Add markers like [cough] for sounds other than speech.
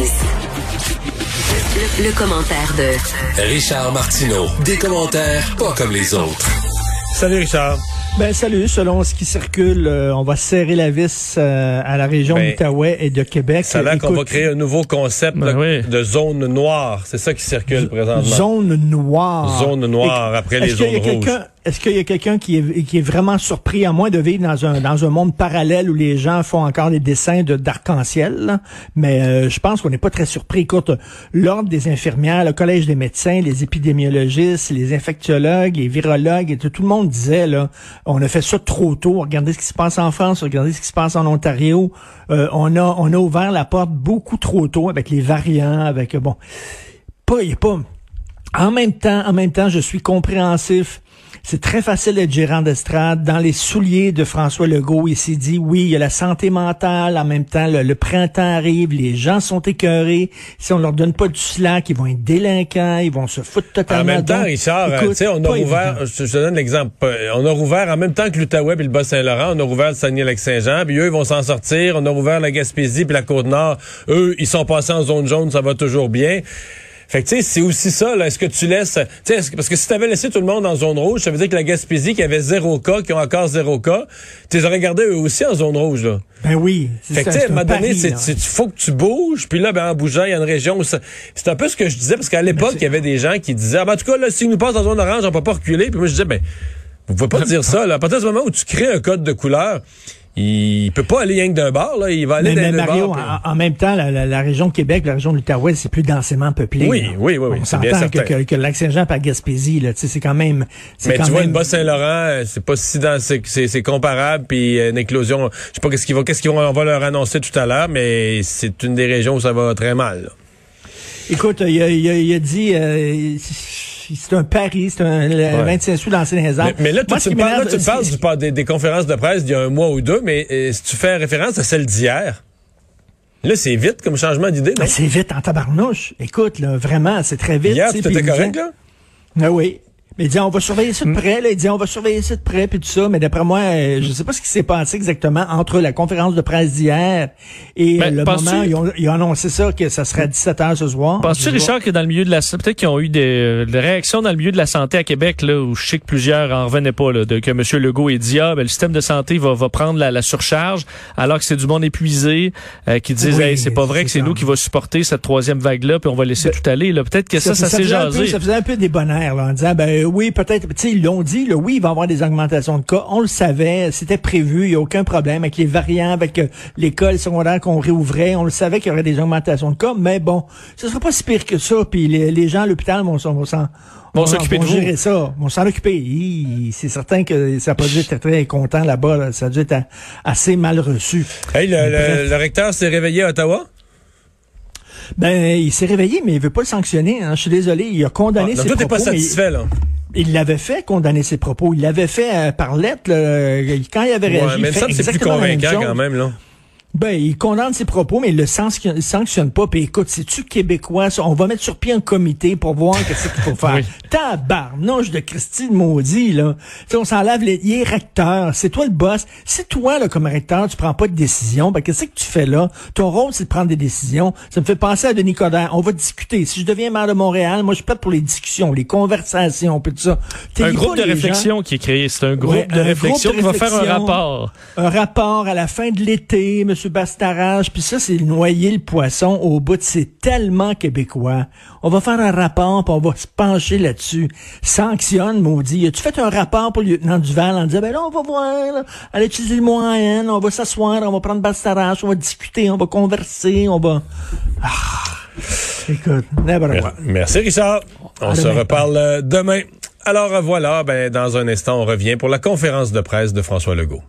justice. Le, le commentaire de Richard Martineau. Des commentaires pas comme les autres. Salut Richard. Ben salut, selon ce qui circule, euh, on va serrer la vis euh, à la région Ben, d'Outaouais et de Québec. Ça a l'air qu'on va créer un nouveau concept Ben de, oui. de zone noire. C'est ça qui circule présentement. Zone noire. Zone noire après les zones rouges. Est-ce qu'il y a quelqu'un qui est, vraiment surpris, à moins de vivre dans un, dans un monde parallèle où les gens font encore des dessins de, d'arc-en-ciel? Mais euh, je pense qu'on n'est pas très surpris. Écoute, l'Ordre des infirmières, le Collège des médecins, les épidémiologistes, les infectiologues, les virologues, et tout, le monde disait, là, on a fait ça trop tôt. Regardez ce qui se passe en France, regardez ce qui se passe en Ontario. Euh, on, a, ouvert la porte beaucoup trop tôt avec les variants, avec, euh, bon, pas, il pas, en même temps, en même temps, je suis compréhensif. C'est très facile d'être gérant d'estrade. Dans les souliers de François Legault, il s'est dit, oui, il y a la santé mentale. En même temps, le, le printemps arrive, les gens sont écœurés. Si on leur donne pas du slack, ils vont être délinquants, ils vont se foutre En totalement. même temps, Richard, euh, tu sais, on a rouvert, je, je te donne l'exemple, euh, on a rouvert en même temps que l'Outaouais puis le Bas-Saint-Laurent, on a rouvert le Saguenay-Lac-Saint-Jean, puis eux, ils vont s'en sortir, on a rouvert la Gaspésie puis la Côte-Nord, eux, ils sont passés en zone jaune, ça va toujours bien. Fait que tu sais, c'est aussi ça, là. Est-ce que tu laisses. Tu sais, parce que si tu avais laissé tout le monde en zone rouge, ça veut dire que la Gaspésie, qui avait zéro cas, qui ont encore zéro cas, tu les aurais gardés eux aussi en zone rouge, là. Ben oui. Fait que, tu sais, à un moment donné, c'est- faut que tu bouges. Puis là, ben, en bougeant, il y a une région où ça- C'est un peu ce que je disais, parce qu'à l'époque, il y avait des gens qui disaient, ah, ben, en tout cas, là, s'ils nous passent en zone orange, on peut pas reculer. Puis moi, je disais, ben, vous pouvez pas [laughs] dire ça, là. À partir du moment où tu crées un code de couleur, il peut pas aller rien que d'un bar, là. Il va aller Mais, mais Mario, bar. en, en même temps, la, la- la région de Québec, la région de l'Outaouais, c'est plus densément peuplé. Oui, là. oui, oui, oui, On s'entend que, que, que le Lac-Saint-Jean par Gaspésie, là, tu sais, c'est quand même. Mais quand tu vois, le Bas-Saint-Laurent, euh, c'est pas si dans, c'est, comparable, puis euh, une éclosion, je sais pas qu'est-ce qu'ils vont, qu'est-ce qu'ils vont, on va leur annoncer tout à l'heure, mais c'est une des régions où ça va très mal, là. Écoute, il a, il a- il a dit, euh, c'est un pari, c'est un le Ouais. 25 sous dans les Mais, mais là, toi, Moi, tu me parles, là, tu parles c'est- du par- des, des conférences de presse d'il y a un mois ou deux, mais euh, si tu fais référence à celle d'hier, là, c'est vite comme changement d'idée? Ben, c'est vite en tabarnouche. Écoute, là, vraiment, c'est très vite. Hier, tu il correct, là? Ah oui. Mais il dit, on va surveiller ça de près. Là. Il dit, on va surveiller ça de près, puis tout ça. Mais d'après moi, euh, je sais pas ce qui s'est passé exactement entre la conférence de presse d'hier et Ben, le moment où ils ont, ils ont annoncé ça, que ça serait à 17h ce soir. Penses-tu, Richard, que dans le milieu de la peut-être qu'ils ont eu des, euh, des réactions dans le milieu de la santé à Québec, là, où je sais que plusieurs en revenaient pas, là, de, que M. Legault ait dit, ah, ben, le système de santé va, va prendre la, la surcharge, alors que c'est du monde épuisé, euh, qui disent, Oui, hey, c'est pas vrai que c'est nous qui va supporter cette troisième vague-là, puis on va laisser tout aller, là. Peut-être que ça, ça, s'est peu- jasé. ça faisait un peu des bonheurs, là, en disant, ben oui, peut-être, tu sais, ils l'ont dit, là, oui, il va y avoir des augmentations de cas. On le savait, c'était prévu, il n'y a aucun problème avec les variants, avec euh, l'école secondaire qu'on réouvrait. On le savait qu'il y aurait des augmentations de cas, mais bon, ce sera pas si pire que ça. Puis les, les gens à l'hôpital vont, s'en- vont s'en Vont s'occuper de vous. gérer ça, vont s'en occuper. C'est certain que ça n'a pas dû être très content là-bas. là. Ça a dû être assez mal reçu. Hey, le, le- le recteur s'est réveillé à Ottawa? Ben, il s'est réveillé, mais il veut pas le sanctionner. hein. Je suis désolé, il a condamné Ah, donc ses toi, t'es pas mais- satisfait, là? Il l'avait fait condamner ses propos. Il l'avait fait euh, par lettre. là, quand il avait réagi. Ouais, mais il ça, c'est plus convaincant quand même, là. Ben, il condamne ses propos, mais il le sanctionne, pas. Puis écoute, c'est-tu québécois? On va mettre sur pied un comité pour voir qu'est-ce qu'il faut faire. [laughs] Oui. Tabarnouche de Christine Maudit, là. Tu sais, on s'enlève les, il est recteur. C'est toi le boss. C'est toi, là, comme recteur, tu prends pas de décision. Ben, qu'est-ce que tu fais là? Ton rôle, c'est de prendre des décisions. Ça me fait penser à Denis Coderre. On va discuter. Si je deviens maire de Montréal, moi, je suis prête pour les discussions, les conversations, puis tout ça. Un groupe de gens. réflexion qui est créé. C'est un groupe Ouais, de un réflexion groupe de qui va faire un rapport. un rapport à la fin de l'été, M. Bastarage, puis ça, c'est noyer le poisson au bout de c'est tellement québécois. On va faire un rapport, puis on va se pencher là-dessus. Sanctionne, maudit. As-tu fait un rapport pour le lieutenant Duval en disant, ben là, on va voir, là, allez utiliser le moyen, on va s'asseoir, on va prendre Bastarage, on va discuter, on va converser, on va... Ah, écoute, n'importe quoi. Merci, Richard. On À se demain. reparle euh, demain. Alors voilà, ben, dans un instant, on revient pour la conférence de presse de François Legault.